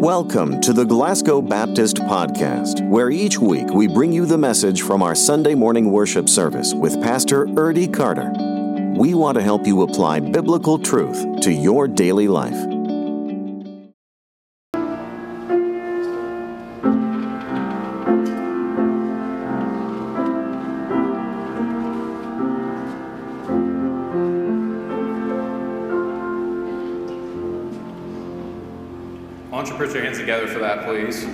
Welcome to the Glasgow Baptist Podcast, where each week we bring you the message from our Sunday morning worship service with Pastor Erdy Carter. We want to help you apply biblical truth to your daily life. Together for that, please?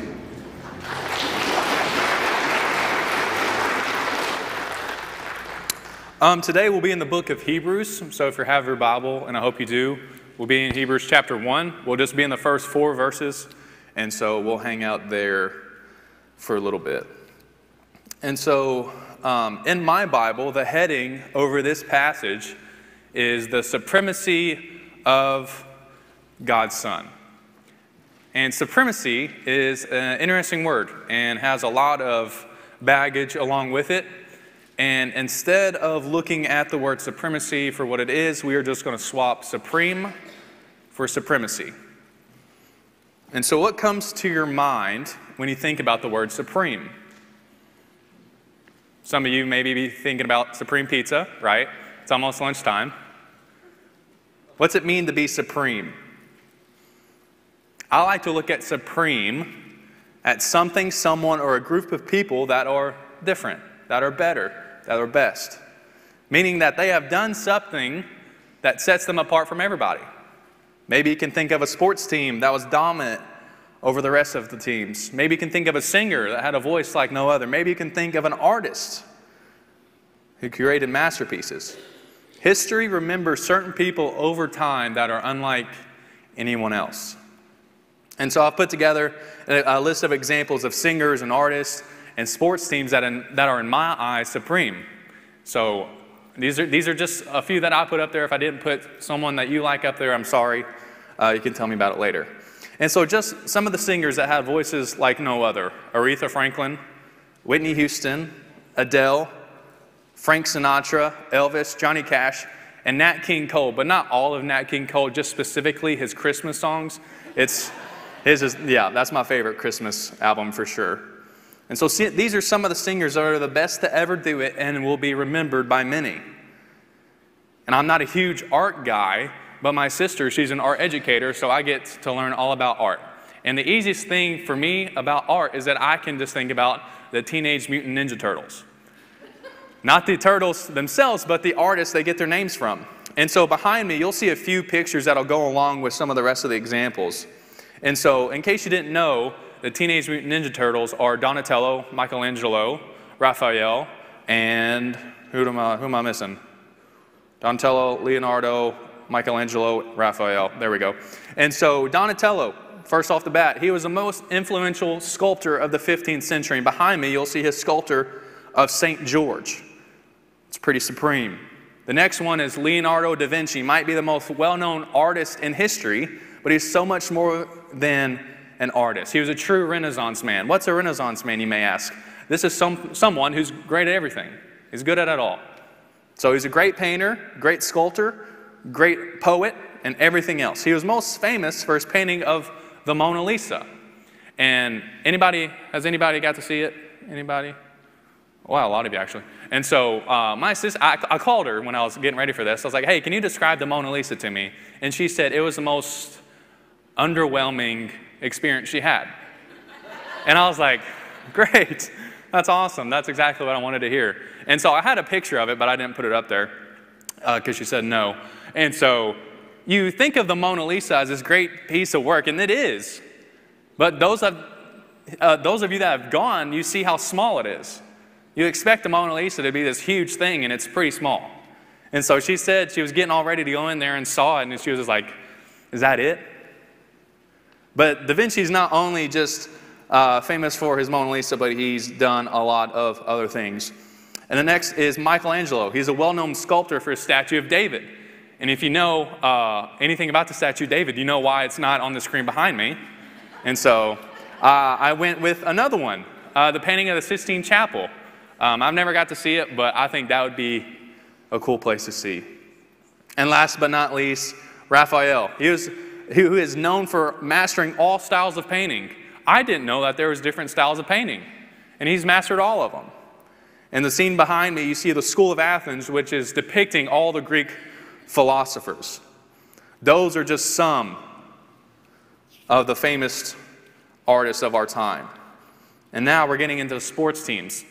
Um, today we'll be in the book of Hebrews. So if you have your Bible, and I hope you do, we'll be in Hebrews chapter 1. We'll just be in the first four verses, and so we'll hang out there for a little bit. And so um, in my Bible, the heading over this passage is the supremacy of God's Son. And supremacy is an interesting word and has a lot of baggage along with it. And instead of looking at the word supremacy for what it is, we are just going to swap supreme for supremacy. And so, what comes to your mind when you think about the word supreme? Some of you maybe be thinking about supreme pizza, right? It's almost lunchtime. What's it mean to be supreme? I like to look at supreme at something, someone, or a group of people that are different, that are better, that are best. Meaning that they have done something that sets them apart from everybody. Maybe you can think of a sports team that was dominant over the rest of the teams. Maybe you can think of a singer that had a voice like no other. Maybe you can think of an artist who created masterpieces. History remembers certain people over time that are unlike anyone else. And so I've put together a list of examples of singers and artists and sports teams that, in, that are, in my eyes, supreme. So these are, these are just a few that I put up there. If I didn't put someone that you like up there, I'm sorry. Uh, you can tell me about it later. And so, just some of the singers that had voices like no other Aretha Franklin, Whitney Houston, Adele, Frank Sinatra, Elvis, Johnny Cash, and Nat King Cole. But not all of Nat King Cole, just specifically his Christmas songs. It's his is, yeah, that's my favorite Christmas album for sure. And so see, these are some of the singers that are the best to ever do it and will be remembered by many. And I'm not a huge art guy, but my sister, she's an art educator, so I get to learn all about art. And the easiest thing for me about art is that I can just think about the Teenage Mutant Ninja Turtles. Not the turtles themselves, but the artists they get their names from. And so behind me, you'll see a few pictures that'll go along with some of the rest of the examples. And so, in case you didn't know, the Teenage Mutant Ninja Turtles are Donatello, Michelangelo, Raphael, and who am I, who am I missing? Donatello, Leonardo, Michelangelo, Raphael. There we go. And so, Donatello, first off the bat, he was the most influential sculptor of the 15th century. And behind me, you'll see his sculpture of St. George. It's pretty supreme. The next one is Leonardo da Vinci, might be the most well known artist in history, but he's so much more than an artist. He was a true Renaissance man. What's a Renaissance man, you may ask? This is some, someone who's great at everything, he's good at it all. So he's a great painter, great sculptor, great poet, and everything else. He was most famous for his painting of the Mona Lisa. And anybody, has anybody got to see it? Anybody? Wow, a lot of you actually. And so uh, my sister, I, I called her when I was getting ready for this. I was like, hey, can you describe the Mona Lisa to me? And she said it was the most underwhelming experience she had. And I was like, great, that's awesome. That's exactly what I wanted to hear. And so I had a picture of it, but I didn't put it up there because uh, she said no. And so you think of the Mona Lisa as this great piece of work, and it is. But those of, uh, those of you that have gone, you see how small it is. You expect the Mona Lisa to be this huge thing, and it's pretty small. And so she said she was getting all ready to go in there and saw it, and she was just like, Is that it? But Da Vinci is not only just uh, famous for his Mona Lisa, but he's done a lot of other things. And the next is Michelangelo. He's a well known sculptor for his statue of David. And if you know uh, anything about the statue of David, you know why it's not on the screen behind me. And so uh, I went with another one uh, the painting of the Sistine Chapel. Um, I've never got to see it, but I think that would be a cool place to see. And last but not least, Raphael. He was who is known for mastering all styles of painting. I didn't know that there was different styles of painting, and he's mastered all of them. In the scene behind me, you see the School of Athens, which is depicting all the Greek philosophers. Those are just some of the famous artists of our time. And now we're getting into sports teams.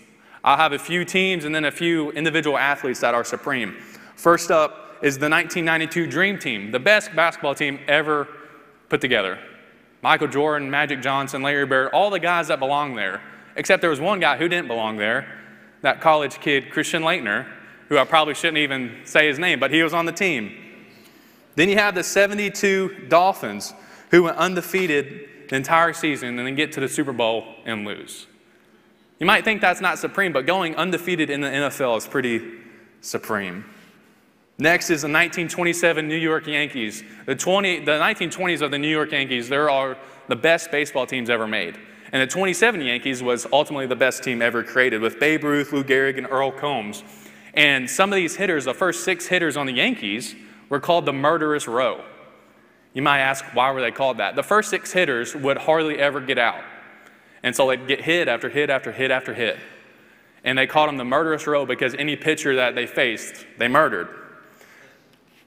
I'll have a few teams and then a few individual athletes that are supreme. First up is the 1992 Dream Team, the best basketball team ever put together. Michael Jordan, Magic Johnson, Larry Bird, all the guys that belong there. Except there was one guy who didn't belong there, that college kid, Christian Laettner, who I probably shouldn't even say his name, but he was on the team. Then you have the 72 Dolphins, who went undefeated the entire season and then get to the Super Bowl and lose. You might think that's not supreme, but going undefeated in the NFL is pretty supreme. Next is the 1927 New York Yankees. The, 20, the 1920s of the New York Yankees, there are the best baseball teams ever made. And the 27 Yankees was ultimately the best team ever created with Babe Ruth, Lou Gehrig, and Earl Combs. And some of these hitters, the first six hitters on the Yankees, were called the murderous row. You might ask, why were they called that? The first six hitters would hardly ever get out. And so they'd get hit after hit after hit after hit. And they called them the murderous row because any pitcher that they faced, they murdered.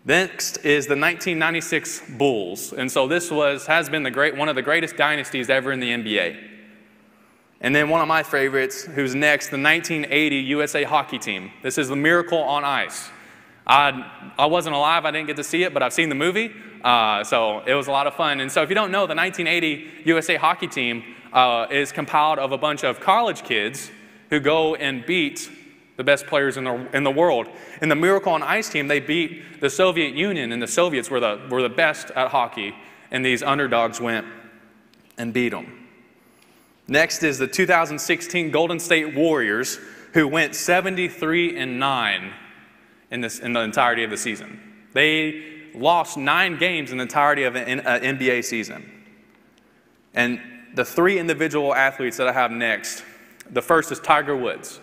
Next is the 1996 Bulls. And so this was, has been the great, one of the greatest dynasties ever in the NBA. And then one of my favorites, who's next, the 1980 USA hockey team. This is the Miracle on Ice. I, I wasn't alive, I didn't get to see it, but I've seen the movie, uh, so it was a lot of fun. And so if you don't know, the 1980 USA hockey team uh, is compiled of a bunch of college kids who go and beat the best players in the, in the world. In the Miracle on Ice team, they beat the Soviet Union, and the Soviets were the, were the best at hockey, and these underdogs went and beat them. Next is the 2016 Golden State Warriors, who went 73 and 9 in, this, in the entirety of the season. They lost nine games in the entirety of an uh, NBA season. And the three individual athletes that I have next the first is Tiger Woods.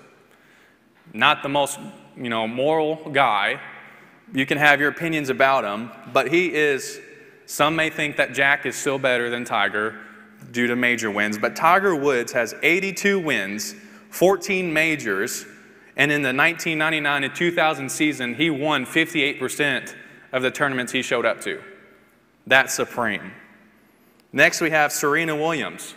Not the most you know, moral guy. You can have your opinions about him, but he is, some may think that Jack is still better than Tiger due to major wins, but Tiger Woods has 82 wins, 14 majors, and in the 1999 and 2000 season, he won 58% of the tournaments he showed up to. That's supreme. Next, we have Serena Williams.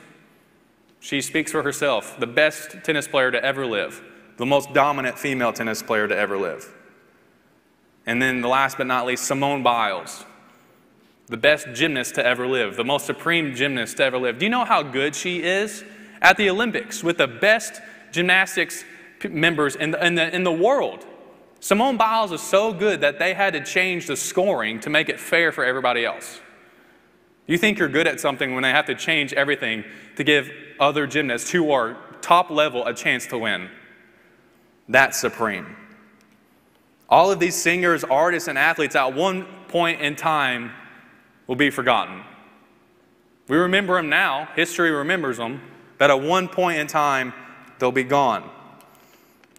She speaks for herself, the best tennis player to ever live, the most dominant female tennis player to ever live. And then, the last but not least, Simone Biles, the best gymnast to ever live, the most supreme gymnast to ever live. Do you know how good she is at the Olympics with the best gymnastics members in the, in the, in the world. Simone Biles is so good that they had to change the scoring to make it fair for everybody else. You think you're good at something when they have to change everything to give other gymnasts who are top level a chance to win. That's supreme. All of these singers, artists, and athletes at one point in time will be forgotten. We remember them now, history remembers them, but at one point in time, they'll be gone.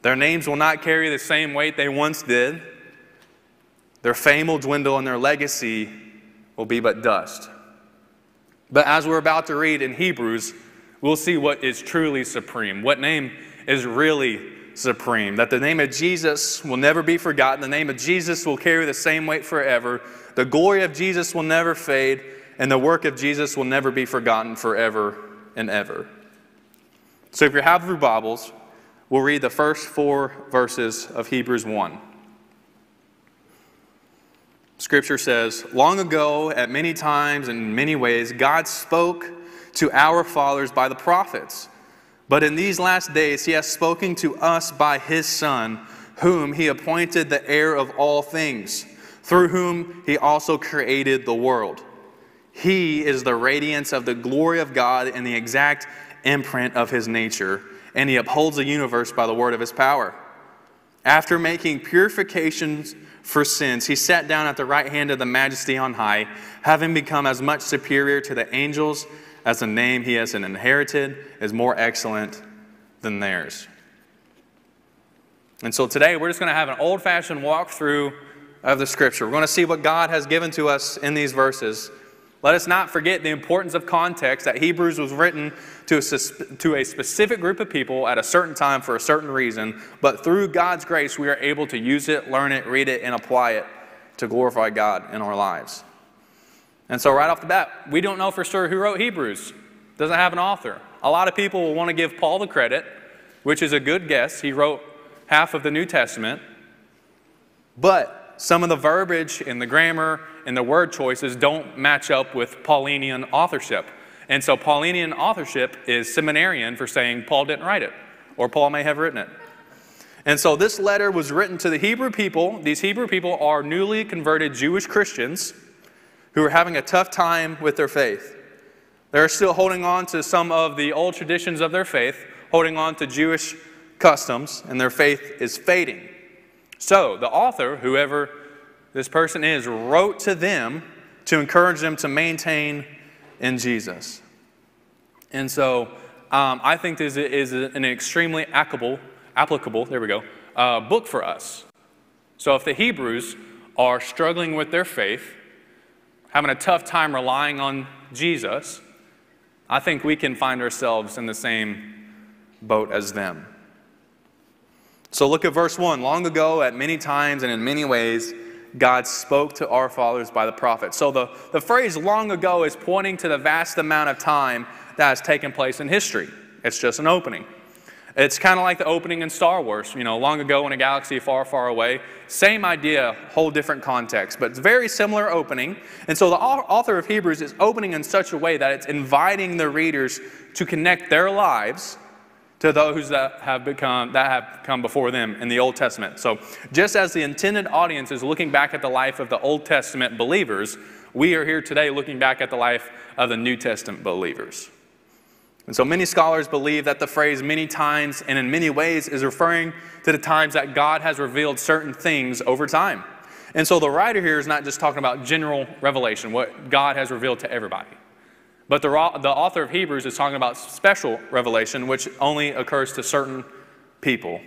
Their names will not carry the same weight they once did. Their fame will dwindle and their legacy will be but dust. But as we're about to read in Hebrews, we'll see what is truly supreme, what name is really supreme. That the name of Jesus will never be forgotten, the name of Jesus will carry the same weight forever, the glory of Jesus will never fade, and the work of Jesus will never be forgotten forever and ever. So if you have your Bibles, We'll read the first four verses of Hebrews 1. Scripture says, Long ago, at many times and in many ways, God spoke to our fathers by the prophets. But in these last days, He has spoken to us by His Son, whom He appointed the heir of all things, through whom He also created the world. He is the radiance of the glory of God and the exact imprint of His nature and he upholds the universe by the word of his power. After making purifications for sins, he sat down at the right hand of the majesty on high, having become as much superior to the angels as a name he has inherited is more excellent than theirs. And so today we're just going to have an old fashioned walkthrough of the scripture. We're going to see what God has given to us in these verses. Let us not forget the importance of context that Hebrews was written to a, to a specific group of people at a certain time for a certain reason, but through God's grace, we are able to use it, learn it, read it, and apply it to glorify God in our lives. And so, right off the bat, we don't know for sure who wrote Hebrews. Doesn't have an author. A lot of people will want to give Paul the credit, which is a good guess. He wrote half of the New Testament. But some of the verbiage and the grammar and the word choices don't match up with Paulinian authorship. And so Paulinian authorship is seminarian for saying Paul didn't write it, or Paul may have written it. And so this letter was written to the Hebrew people. These Hebrew people are newly converted Jewish Christians who are having a tough time with their faith. They're still holding on to some of the old traditions of their faith, holding on to Jewish customs, and their faith is fading. So, the author, whoever this person is, wrote to them to encourage them to maintain in Jesus. And so, um, I think this is an extremely applicable, applicable there we go, uh, book for us. So, if the Hebrews are struggling with their faith, having a tough time relying on Jesus, I think we can find ourselves in the same boat as them. So look at verse 1. Long ago, at many times and in many ways, God spoke to our fathers by the prophets. So the, the phrase long ago is pointing to the vast amount of time that has taken place in history. It's just an opening. It's kind of like the opening in Star Wars, you know, long ago in a galaxy far, far away. Same idea, whole different context, but it's very similar opening. And so the author of Hebrews is opening in such a way that it's inviting the readers to connect their lives to those that have become that have come before them in the Old Testament. So, just as the intended audience is looking back at the life of the Old Testament believers, we are here today looking back at the life of the New Testament believers. And so many scholars believe that the phrase many times and in many ways is referring to the times that God has revealed certain things over time. And so the writer here is not just talking about general revelation, what God has revealed to everybody. But the, the author of Hebrews is talking about special revelation, which only occurs to certain people.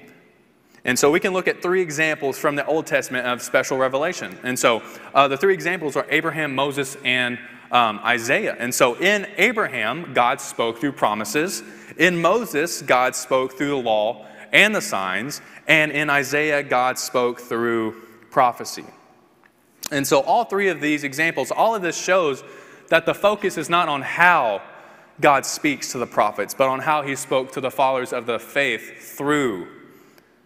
And so we can look at three examples from the Old Testament of special revelation. And so uh, the three examples are Abraham, Moses, and um, Isaiah. And so in Abraham, God spoke through promises. In Moses, God spoke through the law and the signs. And in Isaiah, God spoke through prophecy. And so all three of these examples, all of this shows that the focus is not on how God speaks to the prophets, but on how he spoke to the followers of the faith through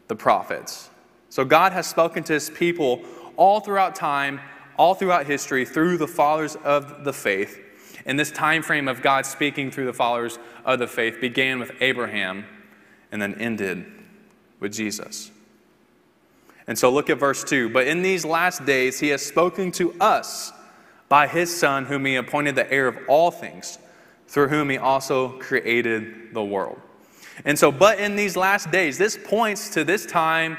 the prophets. So God has spoken to his people all throughout time, all throughout history, through the fathers of the faith. And this time frame of God speaking through the followers of the faith began with Abraham and then ended with Jesus. And so look at verse 2. But in these last days, he has spoken to us by his Son, whom he appointed the heir of all things, through whom he also created the world. And so, but in these last days, this points to this time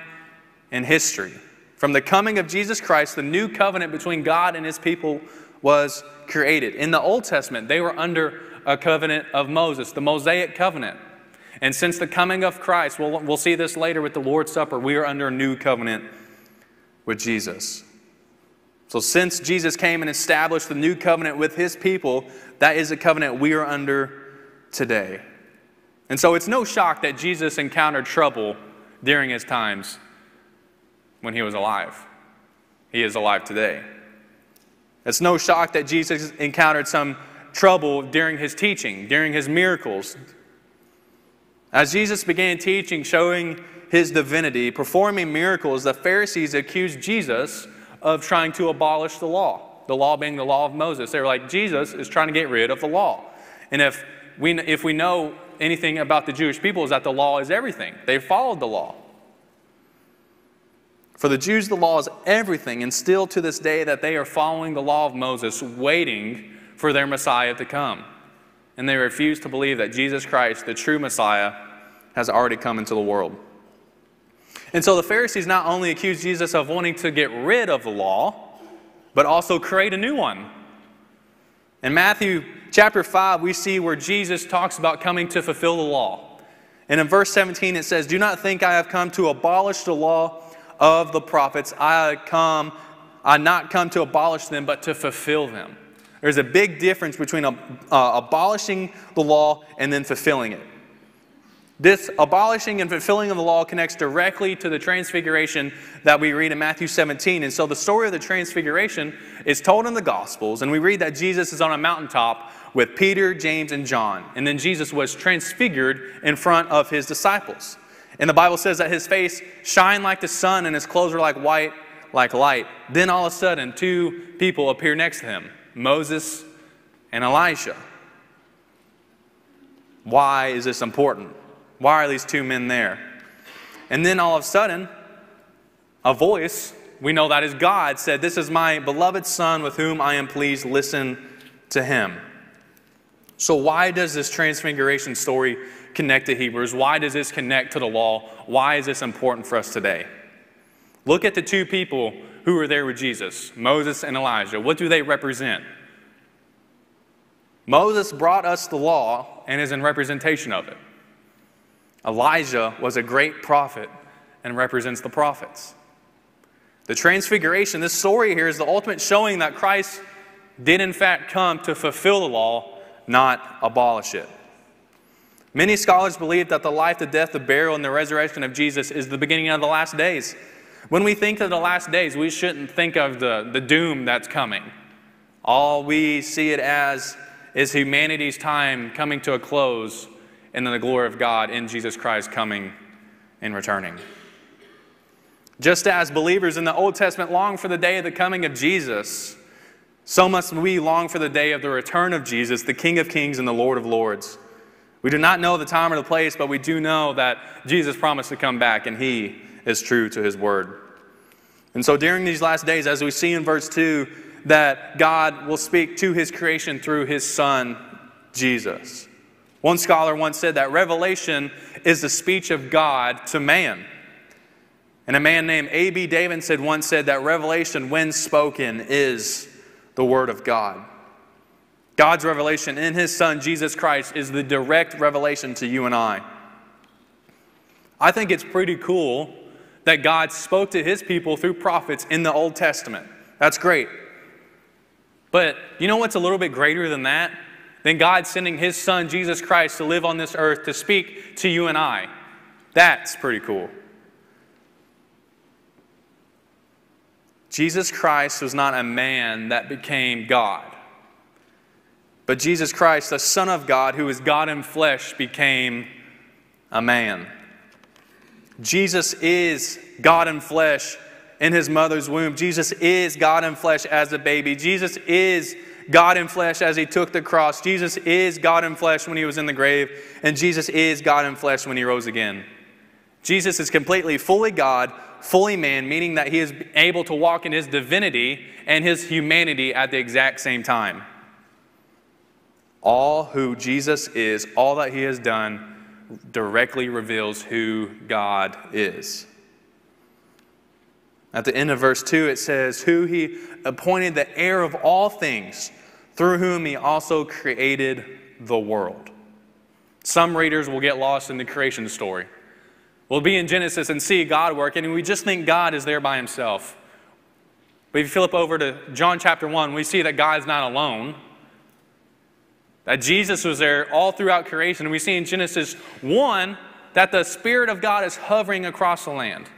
in history. From the coming of Jesus Christ, the new covenant between God and his people was created. In the Old Testament, they were under a covenant of Moses, the Mosaic covenant. And since the coming of Christ, we'll, we'll see this later with the Lord's Supper, we are under a new covenant with Jesus. So, since Jesus came and established the new covenant with his people, that is a covenant we are under today. And so, it's no shock that Jesus encountered trouble during his times when he was alive. He is alive today. It's no shock that Jesus encountered some trouble during his teaching, during his miracles. As Jesus began teaching, showing his divinity, performing miracles, the Pharisees accused Jesus of trying to abolish the law, the law being the law of Moses. They were like, Jesus is trying to get rid of the law. And if we, if we know anything about the Jewish people, is that the law is everything. They followed the law. For the Jews, the law is everything, and still to this day that they are following the law of Moses, waiting for their Messiah to come. And they refuse to believe that Jesus Christ, the true Messiah, has already come into the world. And so the Pharisees not only accused Jesus of wanting to get rid of the law, but also create a new one. In Matthew chapter 5, we see where Jesus talks about coming to fulfill the law. And in verse 17, it says, Do not think I have come to abolish the law of the prophets. I come, I not come to abolish them, but to fulfill them. There's a big difference between uh, abolishing the law and then fulfilling it. This abolishing and fulfilling of the law connects directly to the transfiguration that we read in Matthew 17. And so the story of the transfiguration is told in the Gospels, and we read that Jesus is on a mountaintop with Peter, James, and John. And then Jesus was transfigured in front of his disciples. And the Bible says that his face shined like the sun and his clothes were like white, like light. Then all of a sudden, two people appear next to him Moses and Elijah. Why is this important? Why are these two men there? And then all of a sudden, a voice, we know that is God, said, This is my beloved Son with whom I am pleased. Listen to him. So, why does this transfiguration story connect to Hebrews? Why does this connect to the law? Why is this important for us today? Look at the two people who were there with Jesus Moses and Elijah. What do they represent? Moses brought us the law and is in representation of it. Elijah was a great prophet and represents the prophets. The transfiguration, this story here is the ultimate showing that Christ did in fact come to fulfill the law, not abolish it. Many scholars believe that the life, the death, the burial, and the resurrection of Jesus is the beginning of the last days. When we think of the last days, we shouldn't think of the, the doom that's coming. All we see it as is humanity's time coming to a close and then the glory of God in Jesus Christ coming and returning. Just as believers in the Old Testament long for the day of the coming of Jesus, so must we long for the day of the return of Jesus, the King of Kings and the Lord of Lords. We do not know the time or the place, but we do know that Jesus promised to come back, and He is true to His word. And so during these last days, as we see in verse 2, that God will speak to His creation through His Son, Jesus. One scholar once said that revelation is the speech of God to man. And a man named A.B. Davidson once said that revelation, when spoken, is the Word of God. God's revelation in His Son, Jesus Christ, is the direct revelation to you and I. I think it's pretty cool that God spoke to His people through prophets in the Old Testament. That's great. But you know what's a little bit greater than that? than God sending His Son, Jesus Christ, to live on this earth to speak to you and I. That's pretty cool. Jesus Christ was not a man that became God. But Jesus Christ, the Son of God, who is God in flesh, became a man. Jesus is God in flesh in his mother's womb. Jesus is God in flesh as a baby. Jesus is God in flesh as he took the cross. Jesus is God in flesh when he was in the grave, and Jesus is God in flesh when he rose again. Jesus is completely fully God, fully man, meaning that he is able to walk in his divinity and his humanity at the exact same time. All who Jesus is, all that he has done, directly reveals who God is. At the end of verse 2, it says, Who he appointed the heir of all things, through whom he also created the world. Some readers will get lost in the creation story. We'll be in Genesis and see God working, and we just think God is there by himself. But if you flip over to John chapter 1, we see that God's not alone. That Jesus was there all throughout creation. And we see in Genesis 1 that the Spirit of God is hovering across the land.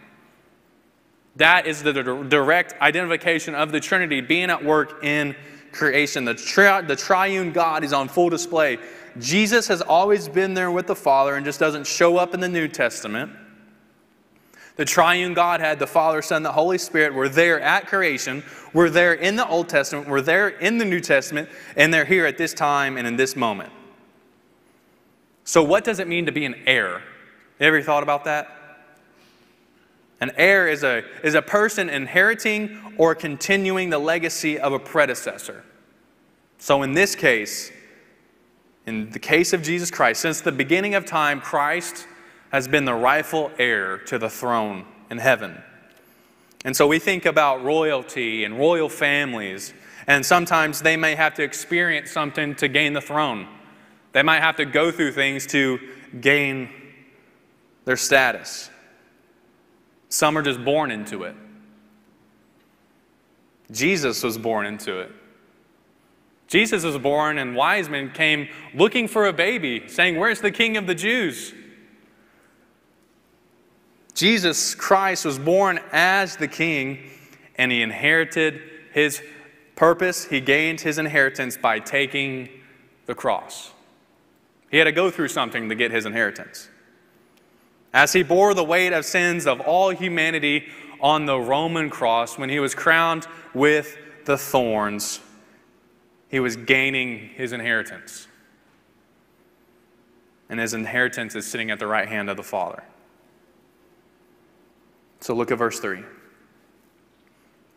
That is the direct identification of the Trinity being at work in creation. The, tri- the triune God is on full display. Jesus has always been there with the Father and just doesn't show up in the New Testament. The triune Godhead, the Father, Son, the Holy Spirit were there at creation, were there in the Old Testament, were there in the New Testament, and they're here at this time and in this moment. So, what does it mean to be an heir? Ever thought about that? An heir is a, is a person inheriting or continuing the legacy of a predecessor. So, in this case, in the case of Jesus Christ, since the beginning of time, Christ has been the rightful heir to the throne in heaven. And so we think about royalty and royal families, and sometimes they may have to experience something to gain the throne. They might have to go through things to gain their status. Some are just born into it. Jesus was born into it. Jesus was born, and wise men came looking for a baby, saying, Where's the king of the Jews? Jesus Christ was born as the king, and he inherited his purpose. He gained his inheritance by taking the cross. He had to go through something to get his inheritance. As he bore the weight of sins of all humanity on the Roman cross, when he was crowned with the thorns, he was gaining his inheritance. And his inheritance is sitting at the right hand of the Father. So look at verse 3.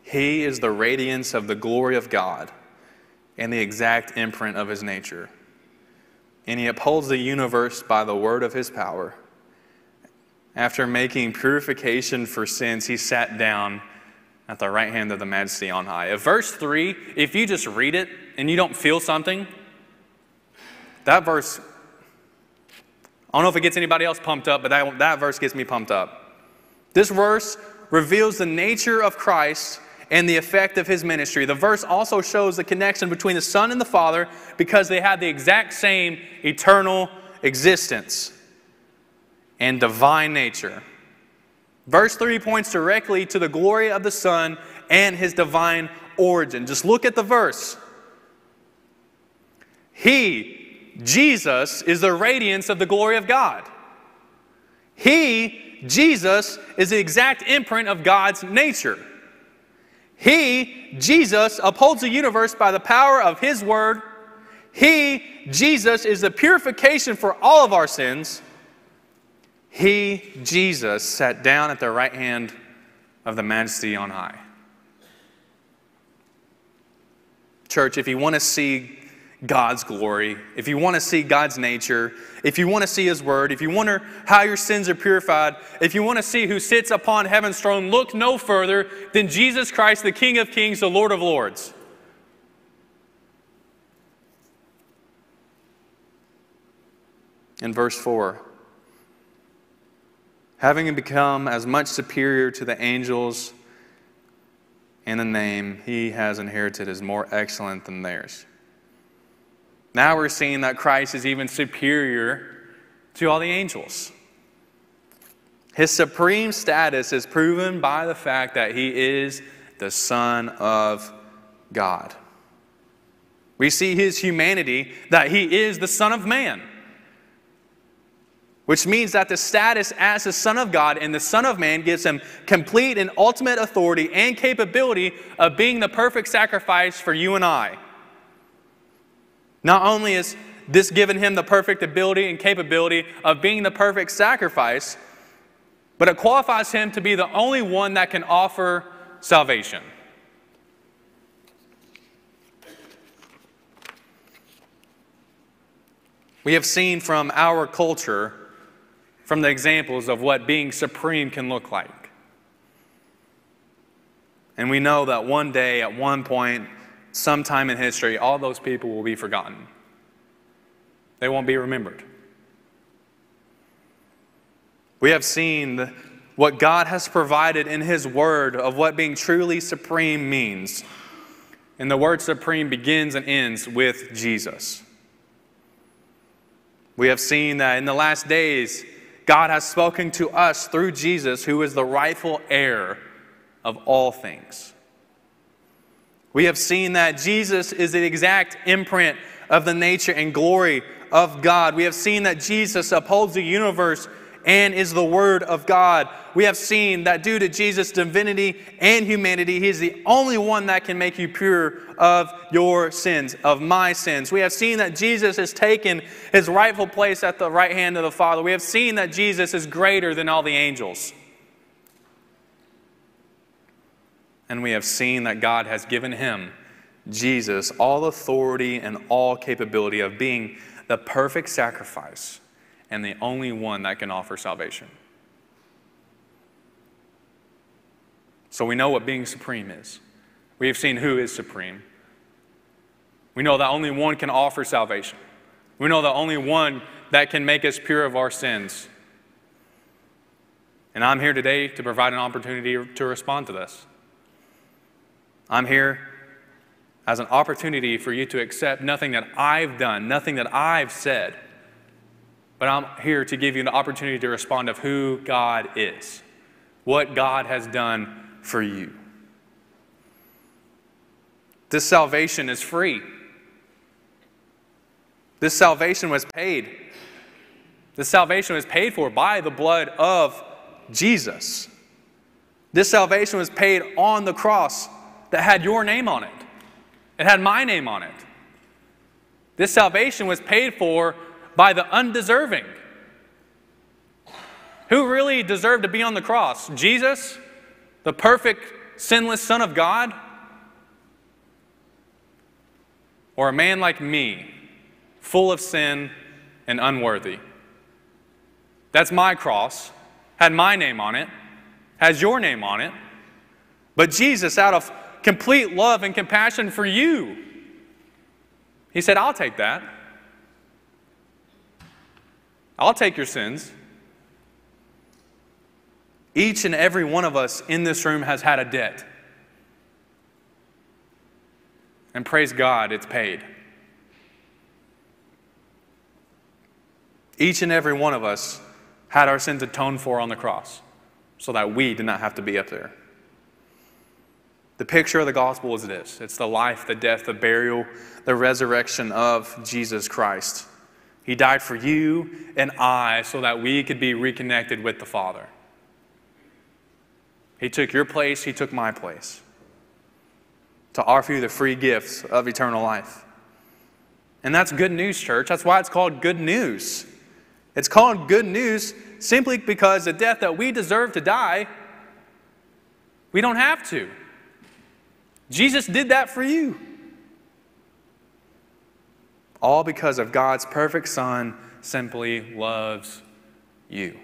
He is the radiance of the glory of God and the exact imprint of his nature. And he upholds the universe by the word of his power. After making purification for sins, he sat down at the right hand of the majesty on high. If verse 3, if you just read it and you don't feel something, that verse, I don't know if it gets anybody else pumped up, but that, that verse gets me pumped up. This verse reveals the nature of Christ and the effect of his ministry. The verse also shows the connection between the Son and the Father because they had the exact same eternal existence and divine nature. Verse 3 points directly to the glory of the Son and his divine origin. Just look at the verse. He, Jesus, is the radiance of the glory of God. He, Jesus, is the exact imprint of God's nature. He, Jesus, upholds the universe by the power of His Word. He, Jesus, is the purification for all of our sins. He, Jesus, sat down at the right hand of the majesty on high. Church, if you want to see God's glory, if you want to see God's nature, if you want to see His Word, if you wonder how your sins are purified, if you want to see who sits upon heaven's throne, look no further than Jesus Christ, the King of Kings, the Lord of Lords. In verse 4, having become as much superior to the angels in the name he has inherited is more excellent than theirs. Now we're seeing that Christ is even superior to all the angels. His supreme status is proven by the fact that he is the Son of God. We see his humanity, that he is the Son of Man, which means that the status as the Son of God and the Son of Man gives him complete and ultimate authority and capability of being the perfect sacrifice for you and I. Not only is this given him the perfect ability and capability of being the perfect sacrifice, but it qualifies him to be the only one that can offer salvation. We have seen from our culture, from the examples of what being supreme can look like. And we know that one day, at one point, sometime in history, all those people will be forgotten. They won't be remembered. We have seen the, what God has provided in His Word of what being truly supreme means. And the word supreme begins and ends with Jesus. We have seen that in the last days, God has spoken to us through Jesus, who is the rightful heir of all things. We have seen that Jesus is the exact imprint of the nature and glory of God. We have seen that Jesus upholds the universe and is the Word of God. We have seen that due to Jesus' divinity and humanity, He is the only one that can make you pure of your sins, of my sins. We have seen that Jesus has taken His rightful place at the right hand of the Father. We have seen that Jesus is greater than all the angels. And we have seen that God has given him, Jesus, all authority and all capability of being the perfect sacrifice and the only one that can offer salvation. So we know what being supreme is. We have seen who is supreme. We know that only one can offer salvation. We know that only one that can make us pure of our sins. And I'm here today to provide an opportunity to respond to this. I'm here as an opportunity for you to accept nothing that I've done, nothing that I've said. But I'm here to give you an opportunity to respond of who God is, what God has done for you. This salvation is free. This salvation was paid. This salvation was paid for by the blood of Jesus. This salvation was paid on the cross that had your name on it. It had my name on it. This salvation was paid for by the undeserving. Who really deserved to be on the cross? Jesus, the perfect, sinless Son of God? Or a man like me, full of sin and unworthy? That's my cross, had my name on it, has your name on it. But Jesus, out of complete love and compassion for you. He said, I'll take that. I'll take your sins. Each and every one of us in this room has had a debt. And praise God, it's paid. Each and every one of us had our sins atoned for on the cross so that we did not have to be up there. The picture of the gospel is this it's the life, the death, the burial, the resurrection of Jesus Christ. He died for you and I so that we could be reconnected with the Father. He took your place, He took my place to offer you the free gifts of eternal life. And that's good news, church. That's why it's called good news. It's called good news simply because the death that we deserve to die, we don't have to. Jesus did that for you. All because of God's perfect Son simply loves you.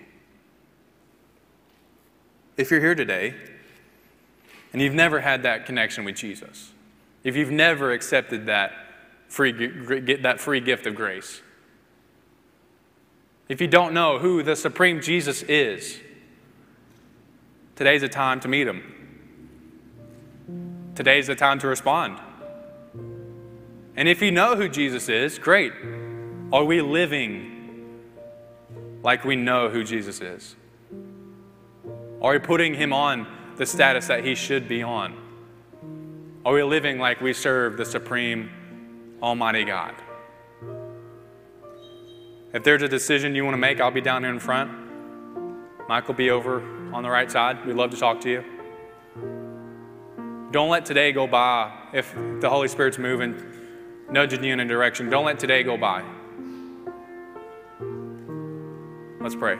If you're here today and you've never had that connection with Jesus, if you've never accepted that free, get that free gift of grace, if you don't know who the supreme Jesus is, today's the time to meet him. Today's the time to respond. And if you know who Jesus is, great. Are we living like we know who Jesus is? Are we putting him on the status that he should be on? Are we living like we serve the supreme Almighty God? If there's a decision you want to make, I'll be down here in front. Mike will be over on the right side. We'd love to talk to you. Don't let today go by if the Holy Spirit's moving, nudging you in a direction. Don't let today go by. Let's pray.